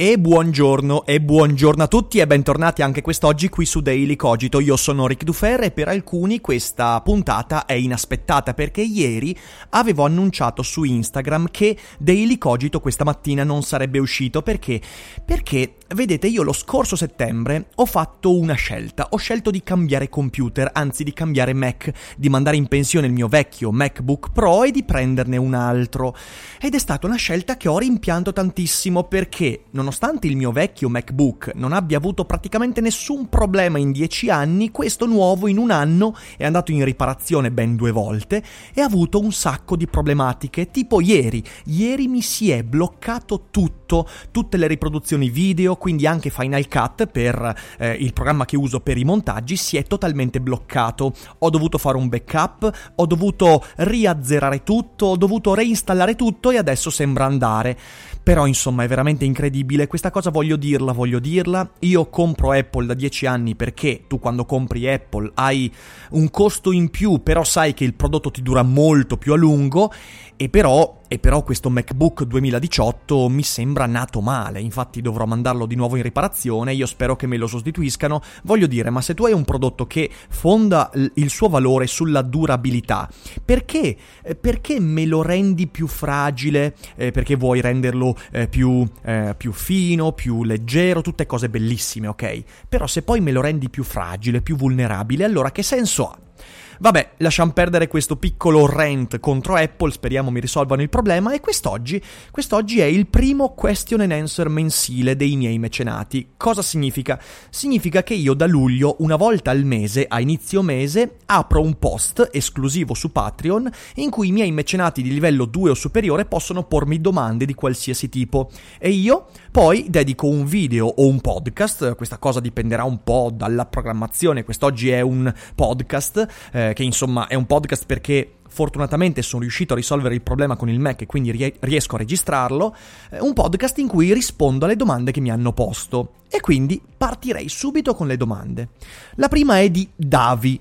E buongiorno e buongiorno a tutti e bentornati anche quest'oggi qui su Daily Cogito. Io sono Ric Dufer e per alcuni questa puntata è inaspettata perché ieri avevo annunciato su Instagram che Daily Cogito questa mattina non sarebbe uscito perché perché vedete io lo scorso settembre ho fatto una scelta, ho scelto di cambiare computer, anzi di cambiare Mac, di mandare in pensione il mio vecchio MacBook Pro e di prenderne un altro. Ed è stata una scelta che ho rimpianto tantissimo perché non nonostante il mio vecchio MacBook non abbia avuto praticamente nessun problema in dieci anni, questo nuovo in un anno è andato in riparazione ben due volte e ha avuto un sacco di problematiche, tipo ieri. Ieri mi si è bloccato tutto, tutte le riproduzioni video, quindi anche Final Cut per eh, il programma che uso per i montaggi si è totalmente bloccato. Ho dovuto fare un backup, ho dovuto riazzerare tutto, ho dovuto reinstallare tutto e adesso sembra andare. Però insomma è veramente incredibile, questa cosa voglio dirla, voglio dirla. Io compro Apple da 10 anni perché tu quando compri Apple hai un costo in più, però sai che il prodotto ti dura molto più a lungo e però e però questo MacBook 2018 mi sembra nato male, infatti dovrò mandarlo di nuovo in riparazione, io spero che me lo sostituiscano. Voglio dire, ma se tu hai un prodotto che fonda il suo valore sulla durabilità, perché, eh, perché me lo rendi più fragile? Eh, perché vuoi renderlo eh, più, eh, più fino, più leggero, tutte cose bellissime, ok? Però se poi me lo rendi più fragile, più vulnerabile, allora che senso ha? Vabbè, lasciamo perdere questo piccolo rant contro Apple, speriamo mi risolvano il problema e quest'oggi, quest'oggi è il primo question and answer mensile dei miei mecenati. Cosa significa? Significa che io da luglio, una volta al mese, a inizio mese, apro un post esclusivo su Patreon in cui i miei mecenati di livello 2 o superiore possono pormi domande di qualsiasi tipo e io poi dedico un video o un podcast, questa cosa dipenderà un po' dalla programmazione, quest'oggi è un podcast. Eh, che insomma è un podcast perché fortunatamente sono riuscito a risolvere il problema con il Mac e quindi rie- riesco a registrarlo, eh, un podcast in cui rispondo alle domande che mi hanno posto. E quindi partirei subito con le domande. La prima è di Davi,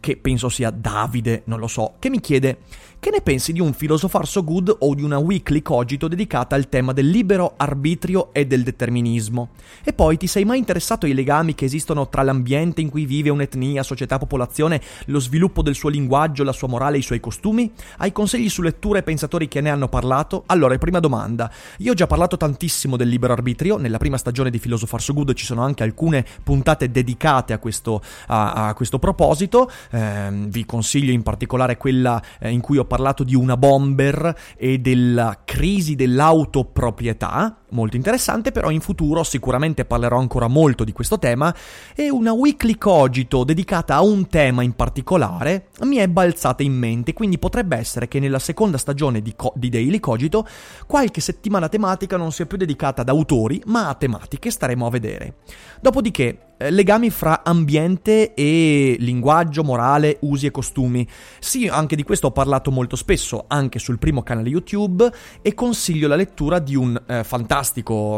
che penso sia Davide, non lo so, che mi chiede che ne pensi di un Philosopher So Good o di una weekly cogito dedicata al tema del libero arbitrio e del determinismo? E poi ti sei mai interessato ai legami che esistono tra l'ambiente in cui vive un'etnia, società, popolazione, lo sviluppo del suo linguaggio, la sua morale i suoi costumi? Hai consigli su letture e pensatori che ne hanno parlato? Allora, prima domanda. Io ho già parlato tantissimo del libero arbitrio, nella prima stagione di Philosopher So Good ci sono anche alcune puntate dedicate a questo, a, a questo proposito, eh, vi consiglio in particolare quella eh, in cui ho parlato di una bomber e della crisi dell'autoproprietà, molto interessante, però in futuro sicuramente parlerò ancora molto di questo tema e una weekly cogito dedicata a un tema in particolare mi è balzata in mente, quindi potrebbe essere che nella seconda stagione di, Co- di Daily Cogito qualche settimana tematica non sia più dedicata ad autori, ma a tematiche, staremo a vedere. Dopodiché, eh, legami fra ambiente e linguaggio, morale, usi e costumi. Sì, anche di questo ho parlato molto spesso, anche sul primo canale YouTube, e consiglio la lettura di un eh, fantastico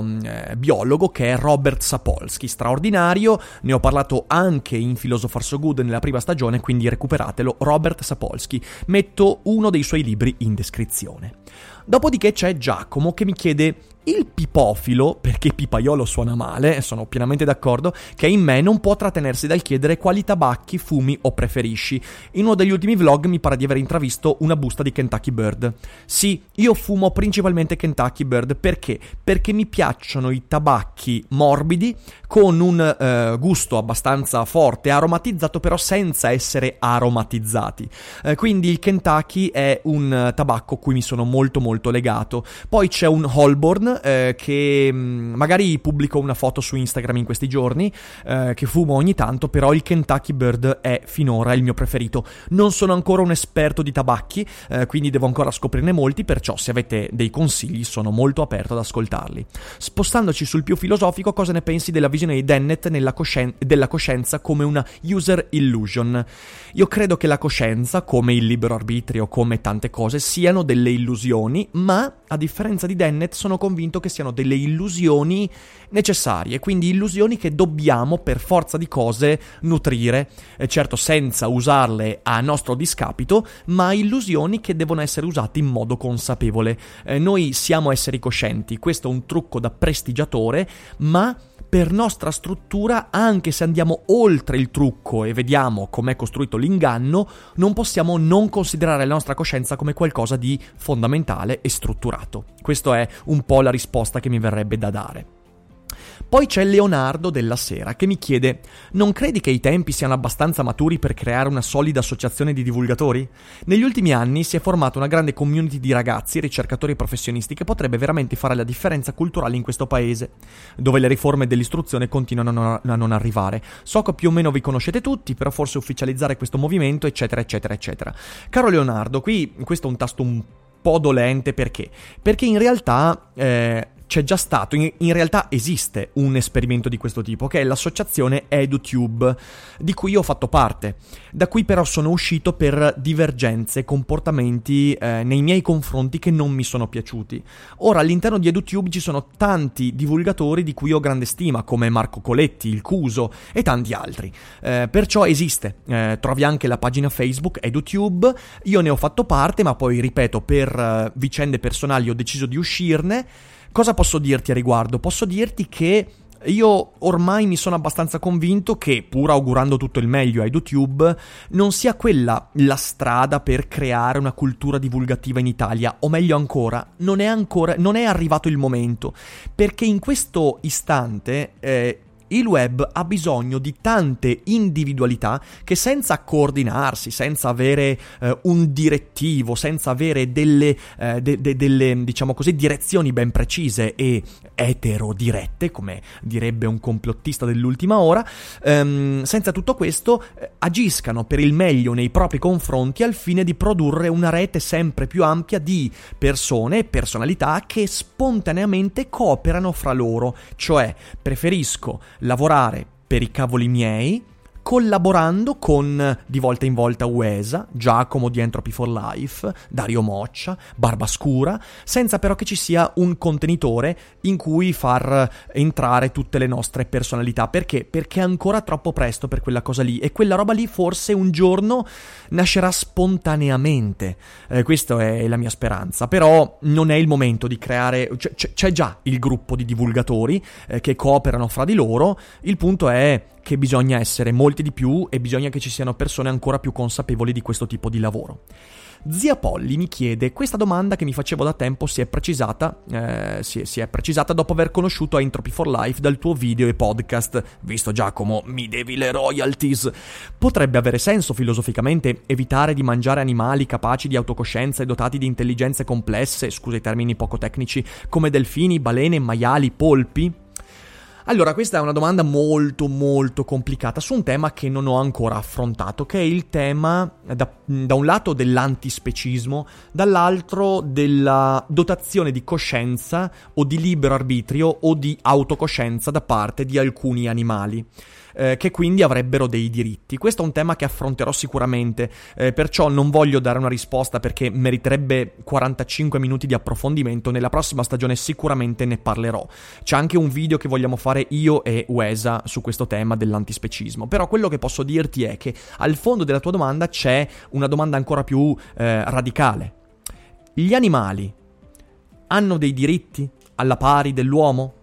mm, eh, biologo che è Robert Sapolsky, straordinario, ne ho parlato anche in Philosopher So Good nella prima stagione, quindi recuperatelo, Robert Sapolsky. Metto uno dei suoi libri in descrizione. Dopodiché c'è Giacomo che mi chiede il pipofilo, perché pipaiolo suona male, sono pienamente d'accordo, che in me non può trattenersi dal chiedere quali tabacchi fumi o preferisci. In uno degli ultimi vlog mi pare di aver intravisto una busta di Kentucky Bird. Sì, io fumo principalmente Kentucky Bird perché? Perché mi piacciono i tabacchi morbidi con un eh, gusto abbastanza forte, aromatizzato però senza essere aromatizzati. Eh, quindi il Kentucky è un tabacco cui mi sono molto molto legato. Poi c'è un Holborn eh, che mm, magari pubblico una foto su Instagram in questi giorni, eh, che fumo ogni tanto, però il Kentucky Bird è finora il mio preferito. Non sono ancora un esperto di tabacchi, eh, quindi devo ancora scoprirne molti, perciò se avete dei consigli sono molto aperto ad ascoltarli. Spostandoci sul più filosofico, cosa ne pensi della visione di Dennett coscien- della coscienza come una user illusion? Io credo che la coscienza, come il libero arbitrio, come tante cose, siano delle illusioni, ma a differenza di Dennett sono convinto che siano delle illusioni necessarie, quindi illusioni che dobbiamo per forza di cose nutrire, eh, certo senza usarle a nostro discapito, ma illusioni che devono essere usate in modo consapevole. Eh, noi siamo esseri coscienti, questo è un trucco da prestigiatore, ma per nostra struttura, anche se andiamo oltre il trucco e vediamo com'è costruito l'inganno, non possiamo non considerare la nostra coscienza come qualcosa di fondamentale e strutturato. Questa è un po' la risposta che mi verrebbe da dare. Poi c'è Leonardo della Sera che mi chiede: Non credi che i tempi siano abbastanza maturi per creare una solida associazione di divulgatori? Negli ultimi anni si è formata una grande community di ragazzi, ricercatori e professionisti che potrebbe veramente fare la differenza culturale in questo paese, dove le riforme dell'istruzione continuano a non arrivare. So che più o meno vi conoscete tutti, però forse ufficializzare questo movimento, eccetera, eccetera, eccetera. Caro Leonardo, qui questo è un tasto un po' dolente perché? Perché in realtà eh, c'è già stato, in, in, realtà esiste un esperimento di questo tipo, che è l'associazione EduTube, di cui io ho fatto parte. Da cui però sono uscito per divergenze, comportamenti eh, nei miei confronti che non mi sono piaciuti. Ora all'interno di EduTube ci sono tanti divulgatori di cui ho grande stima, come Marco Coletti, il Cuso e tanti altri. Eh, perciò esiste, eh, trovi anche la pagina Facebook EduTube, io ne ho fatto parte, ma poi ripeto, per uh, vicende personali ho deciso di uscirne. Cosa posso dirti a riguardo? Posso dirti che io ormai mi sono abbastanza convinto che, pur augurando tutto il meglio a YouTube, non sia quella la strada per creare una cultura divulgativa in Italia, o meglio ancora, non è ancora, non è arrivato il momento, perché in questo istante eh, il web ha bisogno di tante individualità che senza coordinarsi, senza avere eh, un direttivo, senza avere delle, eh, de- de- delle, diciamo così, direzioni ben precise e eterodirette, come direbbe un complottista dell'ultima ora, ehm, senza tutto questo eh, agiscano per il meglio nei propri confronti al fine di produrre una rete sempre più ampia di persone e personalità che spontaneamente cooperano fra loro, cioè preferisco lavorare per i cavoli miei collaborando con di volta in volta Uesa, Giacomo di Entropy for Life, Dario Moccia, Barbascura, senza però che ci sia un contenitore in cui far entrare tutte le nostre personalità. Perché? Perché è ancora troppo presto per quella cosa lì e quella roba lì forse un giorno nascerà spontaneamente. Eh, questa è la mia speranza, però non è il momento di creare... C- c'è già il gruppo di divulgatori eh, che cooperano fra di loro, il punto è che bisogna essere molti di più e bisogna che ci siano persone ancora più consapevoli di questo tipo di lavoro. Zia Polly mi chiede, questa domanda che mi facevo da tempo si è precisata, eh, si, si, è precisata dopo aver conosciuto Entropy for Life dal tuo video e podcast. Visto Giacomo, mi devi le royalties. Potrebbe avere senso filosoficamente evitare di mangiare animali capaci di autocoscienza e dotati di intelligenze complesse, scusa i termini poco tecnici, come delfini, balene, maiali, polpi? Allora, questa è una domanda molto molto complicata su un tema che non ho ancora affrontato, che è il tema da, da un lato dell'antispecismo, dall'altro della dotazione di coscienza o di libero arbitrio o di autocoscienza da parte di alcuni animali eh, che quindi avrebbero dei diritti. Questo è un tema che affronterò sicuramente, eh, perciò non voglio dare una risposta perché meriterebbe 45 minuti di approfondimento, nella prossima stagione sicuramente ne parlerò. C'è anche un video che vogliamo fare io e Uesa su questo tema dell'antispecismo, però quello che posso dirti è che al fondo della tua domanda c'è una domanda ancora più eh, radicale. Gli animali hanno dei diritti alla pari dell'uomo?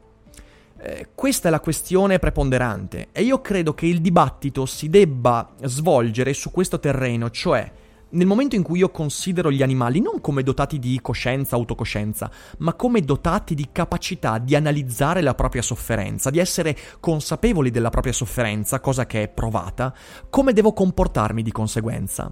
Eh, questa è la questione preponderante e io credo che il dibattito si debba svolgere su questo terreno, cioè nel momento in cui io considero gli animali non come dotati di coscienza, autocoscienza, ma come dotati di capacità di analizzare la propria sofferenza, di essere consapevoli della propria sofferenza, cosa che è provata, come devo comportarmi di conseguenza?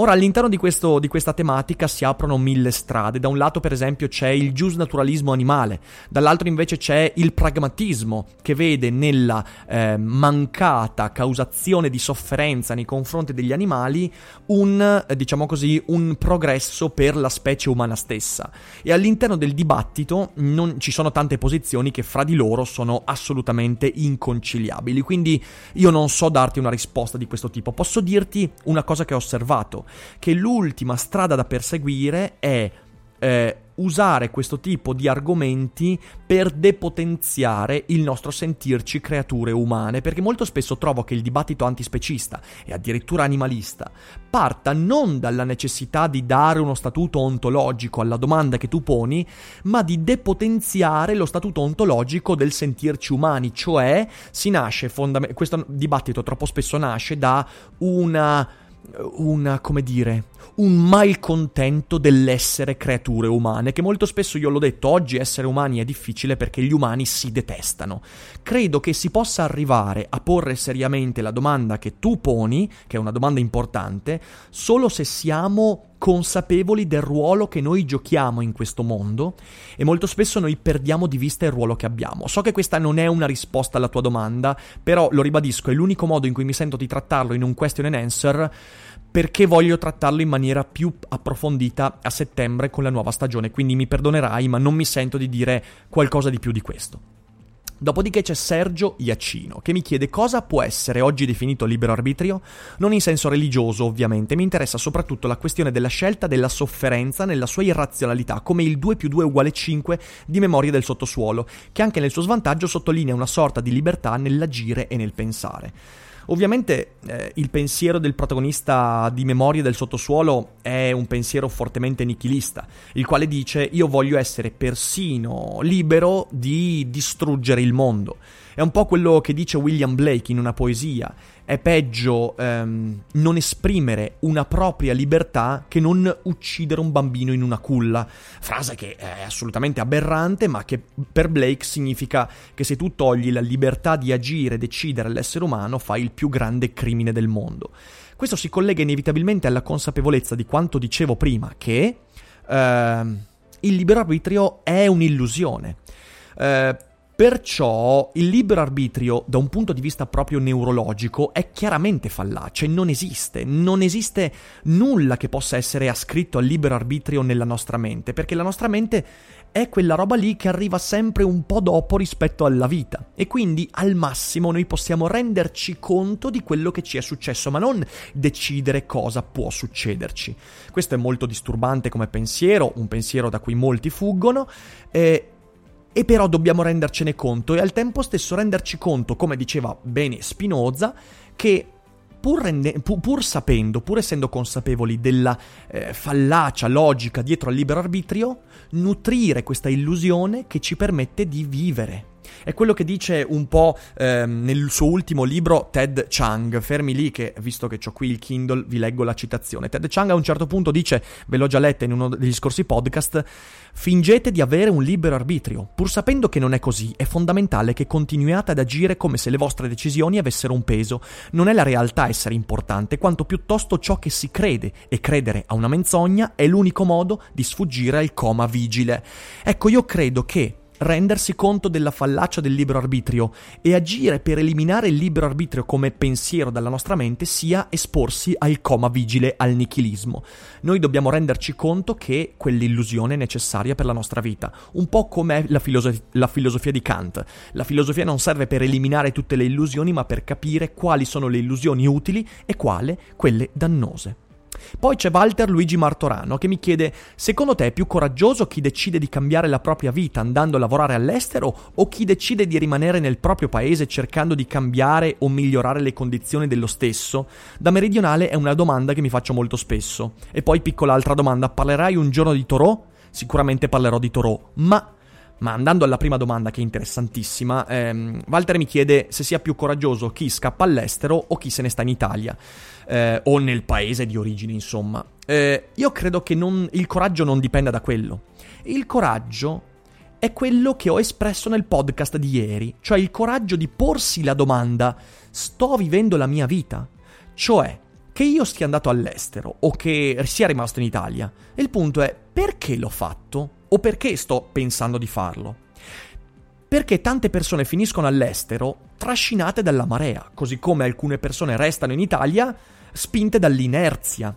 Ora, all'interno di, questo, di questa tematica si aprono mille strade. Da un lato, per esempio, c'è il giusnaturalismo animale, dall'altro invece c'è il pragmatismo, che vede nella eh, mancata causazione di sofferenza nei confronti degli animali un, diciamo così, un progresso per la specie umana stessa. E all'interno del dibattito non ci sono tante posizioni che fra di loro sono assolutamente inconciliabili. Quindi io non so darti una risposta di questo tipo, posso dirti una cosa che ho osservato che l'ultima strada da perseguire è eh, usare questo tipo di argomenti per depotenziare il nostro sentirci creature umane, perché molto spesso trovo che il dibattito antispecista e addirittura animalista parta non dalla necessità di dare uno statuto ontologico alla domanda che tu poni, ma di depotenziare lo statuto ontologico del sentirci umani, cioè si nasce fondamentalmente questo dibattito troppo spesso nasce da una una, come dire, un malcontento dell'essere creature umane, che molto spesso io l'ho detto, oggi essere umani è difficile perché gli umani si detestano. Credo che si possa arrivare a porre seriamente la domanda che tu poni, che è una domanda importante, solo se siamo consapevoli del ruolo che noi giochiamo in questo mondo e molto spesso noi perdiamo di vista il ruolo che abbiamo. So che questa non è una risposta alla tua domanda, però lo ribadisco, è l'unico modo in cui mi sento di trattarlo in un question and answer perché voglio trattarlo in maniera più approfondita a settembre con la nuova stagione, quindi mi perdonerai, ma non mi sento di dire qualcosa di più di questo. Dopodiché c'è Sergio Iacino, che mi chiede cosa può essere oggi definito libero arbitrio, non in senso religioso ovviamente, mi interessa soprattutto la questione della scelta della sofferenza nella sua irrazionalità, come il 2 più 2 uguale 5 di Memoria del sottosuolo, che anche nel suo svantaggio sottolinea una sorta di libertà nell'agire e nel pensare. Ovviamente eh, il pensiero del protagonista di Memorie del sottosuolo è un pensiero fortemente nichilista, il quale dice io voglio essere persino libero di distruggere il mondo. È un po' quello che dice William Blake in una poesia. È peggio ehm, non esprimere una propria libertà che non uccidere un bambino in una culla. Frase che è assolutamente aberrante, ma che per Blake significa che se tu togli la libertà di agire e decidere all'essere umano, fai il più grande crimine del mondo. Questo si collega inevitabilmente alla consapevolezza di quanto dicevo prima, che ehm, il libero arbitrio è un'illusione. Eh, Perciò il libero arbitrio, da un punto di vista proprio neurologico, è chiaramente fallace, non esiste, non esiste nulla che possa essere ascritto al libero arbitrio nella nostra mente, perché la nostra mente è quella roba lì che arriva sempre un po' dopo rispetto alla vita e quindi al massimo noi possiamo renderci conto di quello che ci è successo, ma non decidere cosa può succederci. Questo è molto disturbante come pensiero, un pensiero da cui molti fuggono. Eh, e però dobbiamo rendercene conto e al tempo stesso renderci conto, come diceva bene Spinoza, che pur, rende, pur, pur sapendo, pur essendo consapevoli della eh, fallacia logica dietro al libero arbitrio, nutrire questa illusione che ci permette di vivere. È quello che dice un po' ehm, nel suo ultimo libro Ted Chang. Fermi lì che, visto che ho qui il Kindle, vi leggo la citazione. Ted Chang a un certo punto dice, ve l'ho già letta in uno degli scorsi podcast, fingete di avere un libero arbitrio. Pur sapendo che non è così, è fondamentale che continuiate ad agire come se le vostre decisioni avessero un peso. Non è la realtà essere importante, quanto piuttosto ciò che si crede, e credere a una menzogna è l'unico modo di sfuggire al coma vigile. Ecco, io credo che rendersi conto della fallacia del libero arbitrio e agire per eliminare il libero arbitrio come pensiero dalla nostra mente sia esporsi al coma vigile, al nichilismo. Noi dobbiamo renderci conto che quell'illusione è necessaria per la nostra vita, un po' come la, filosof- la filosofia di Kant. La filosofia non serve per eliminare tutte le illusioni, ma per capire quali sono le illusioni utili e quali quelle dannose. Poi c'è Walter Luigi Martorano che mi chiede: secondo te è più coraggioso chi decide di cambiare la propria vita andando a lavorare all'estero o chi decide di rimanere nel proprio paese cercando di cambiare o migliorare le condizioni dello stesso? Da meridionale è una domanda che mi faccio molto spesso. E poi piccola altra domanda: parlerai un giorno di Torò? Sicuramente parlerò di Torò, ma ma andando alla prima domanda che è interessantissima, ehm, Walter mi chiede se sia più coraggioso chi scappa all'estero o chi se ne sta in Italia, eh, o nel paese di origine, insomma. eh, io credo che non, il coraggio non dipenda da quello. Il coraggio è quello che ho espresso nel podcast di ieri, cioè il coraggio di porsi la domanda sto vivendo la mia vita? Cioè, che io stia andato all'estero o che sia rimasto in Italia. Il punto è perché l'ho fatto o perché sto pensando di farlo. Perché tante persone finiscono all'estero trascinate dalla marea, così come alcune persone restano in Italia spinte dall'inerzia.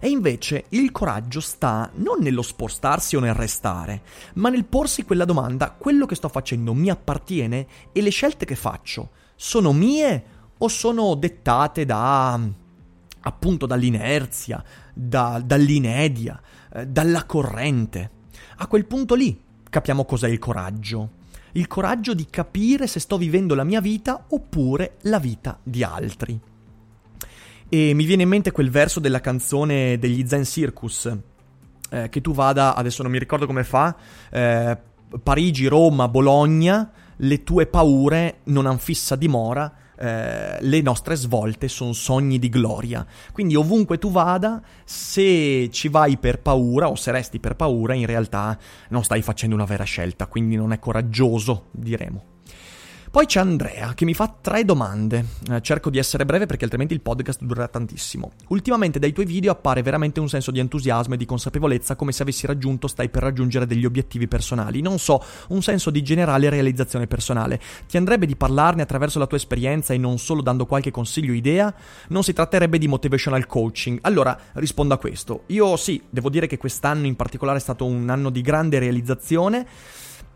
E invece il coraggio sta non nello spostarsi o nel restare, ma nel porsi quella domanda, quello che sto facendo mi appartiene e le scelte che faccio sono mie o sono dettate da appunto dall'inerzia, da, dall'inedia, eh, dalla corrente. A quel punto lì capiamo cos'è il coraggio. Il coraggio di capire se sto vivendo la mia vita oppure la vita di altri. E mi viene in mente quel verso della canzone degli Zen Circus, eh, che tu vada, adesso non mi ricordo come fa, eh, Parigi, Roma, Bologna, le tue paure non han fissa dimora, eh, le nostre svolte sono sogni di gloria. Quindi ovunque tu vada, se ci vai per paura o se resti per paura, in realtà non stai facendo una vera scelta, quindi non è coraggioso, diremo. Poi c'è Andrea che mi fa tre domande. Eh, cerco di essere breve perché altrimenti il podcast durerà tantissimo. Ultimamente dai tuoi video appare veramente un senso di entusiasmo e di consapevolezza come se avessi raggiunto, stai per raggiungere degli obiettivi personali. Non so, un senso di generale realizzazione personale. Ti andrebbe di parlarne attraverso la tua esperienza e non solo dando qualche consiglio o idea? Non si tratterebbe di motivational coaching. Allora, rispondo a questo. Io sì, devo dire che quest'anno in particolare è stato un anno di grande realizzazione.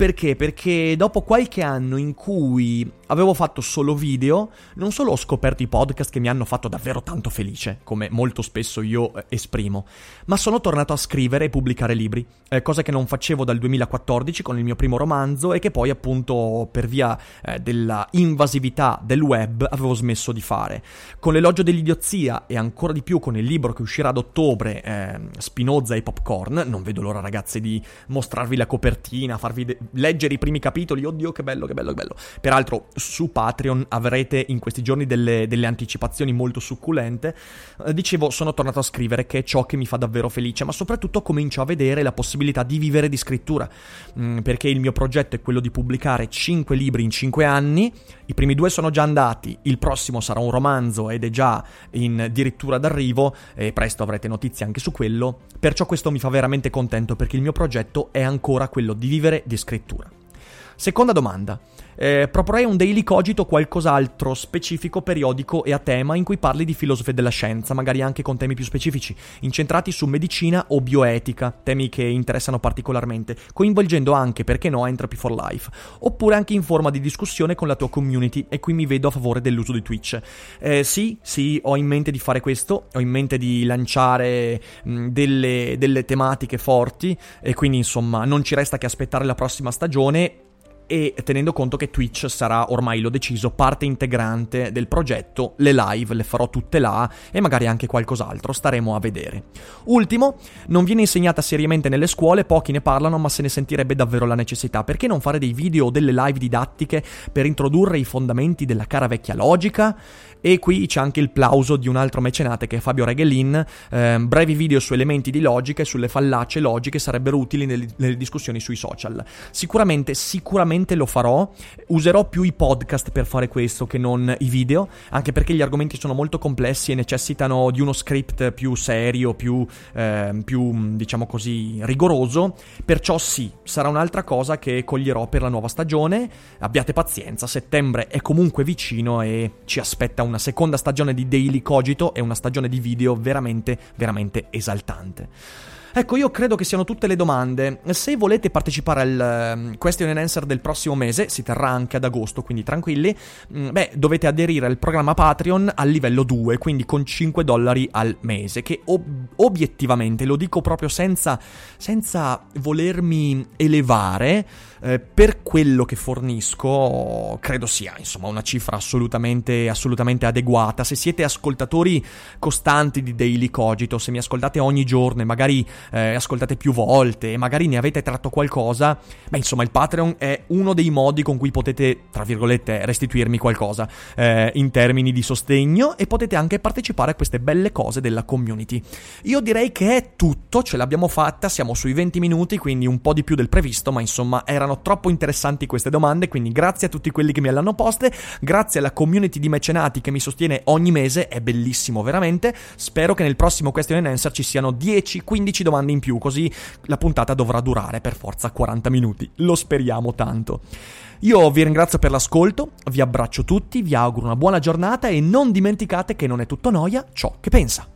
Perché? Perché dopo qualche anno in cui avevo fatto solo video, non solo ho scoperto i podcast che mi hanno fatto davvero tanto felice, come molto spesso io eh, esprimo, ma sono tornato a scrivere e pubblicare libri, eh, cosa che non facevo dal 2014 con il mio primo romanzo e che poi appunto per via eh, della invasività del web avevo smesso di fare. Con l'elogio dell'idiozia e ancora di più con il libro che uscirà ad ottobre, eh, Spinoza e Popcorn, non vedo l'ora ragazzi di mostrarvi la copertina, farvi de- leggere i primi capitoli, oddio che bello, che bello, che bello. Peraltro su Patreon avrete in questi giorni delle, delle anticipazioni molto succulente. Eh, dicevo, sono tornato a scrivere che è ciò che mi fa davvero felice, ma soprattutto comincio a vedere la possibilità di vivere di scrittura, mm, perché il mio progetto è quello di pubblicare 5 libri in 5 anni, i primi due sono già andati, il prossimo sarà un romanzo ed è già in dirittura d'arrivo e presto avrete notizie anche su quello, perciò questo mi fa veramente contento perché il mio progetto è ancora quello di vivere di scrittura. Seconda domanda. Eh, proporrei un daily cogito qualcos'altro specifico, periodico e a tema in cui parli di filosofia della scienza, magari anche con temi più specifici, incentrati su medicina o bioetica, temi che interessano particolarmente, coinvolgendo anche, perché no, Entropy for Life, oppure anche in forma di discussione con la tua community, e qui mi vedo a favore dell'uso di Twitch. Eh, sì, sì, ho in mente di fare questo, ho in mente di lanciare mh, delle, delle tematiche forti, e quindi insomma non ci resta che aspettare la prossima stagione e tenendo conto che Twitch sarà, ormai l'ho deciso, parte integrante del progetto, le live le farò tutte là e magari anche qualcos'altro, staremo a vedere. Ultimo, non viene insegnata seriamente nelle scuole, pochi ne parlano ma se ne sentirebbe davvero la necessità, perché non fare dei video o delle live didattiche per introdurre i fondamenti della cara vecchia logica? E qui c'è anche il plauso di un altro mecenate che è Fabio Regelin. Eh, brevi video su elementi di logica e sulle fallacie logiche sarebbero utili nelle, nelle discussioni sui social. Sicuramente, sicuramente lo farò. Userò più i podcast per fare questo che non i video, anche perché gli argomenti sono molto complessi e necessitano di uno script più serio, più, eh, più diciamo così, rigoroso. Perciò sì, sarà un'altra cosa che coglierò per la nuova stagione. Abbiate pazienza, settembre è comunque vicino e ci aspetta un una seconda stagione di Daily Cogito e una stagione di video veramente, veramente esaltante. Ecco, io credo che siano tutte le domande. Se volete partecipare al ehm, question and answer del prossimo mese, si terrà anche ad agosto, quindi tranquilli, mm, beh, dovete aderire al programma Patreon al livello 2, quindi con 5 dollari al mese, che ob- obiettivamente, lo dico proprio senza, senza volermi elevare, eh, per quello che fornisco, credo sia insomma una cifra assolutamente, assolutamente adeguata. Se siete ascoltatori costanti di Daily Cogito, se mi ascoltate ogni giorno e magari eh, ascoltate più volte e magari ne avete tratto qualcosa, beh insomma il Patreon è uno dei modi con cui potete, tra virgolette, restituirmi qualcosa eh, in termini di sostegno e potete anche partecipare a queste belle cose della community. Io direi che è tutto, ce l'abbiamo fatta, siamo sui 20 minuti, quindi un po' di più del previsto, ma insomma erano troppo interessanti queste domande, quindi grazie a tutti quelli che me le hanno poste, grazie alla community di mecenati che mi sostiene ogni mese, è bellissimo veramente, spero che nel prossimo question and answer ci siano 10-15 domande in più, così la puntata dovrà durare per forza 40 minuti, lo speriamo tanto. Io vi ringrazio per l'ascolto, vi abbraccio tutti, vi auguro una buona giornata e non dimenticate che non è tutto noia ciò che pensa.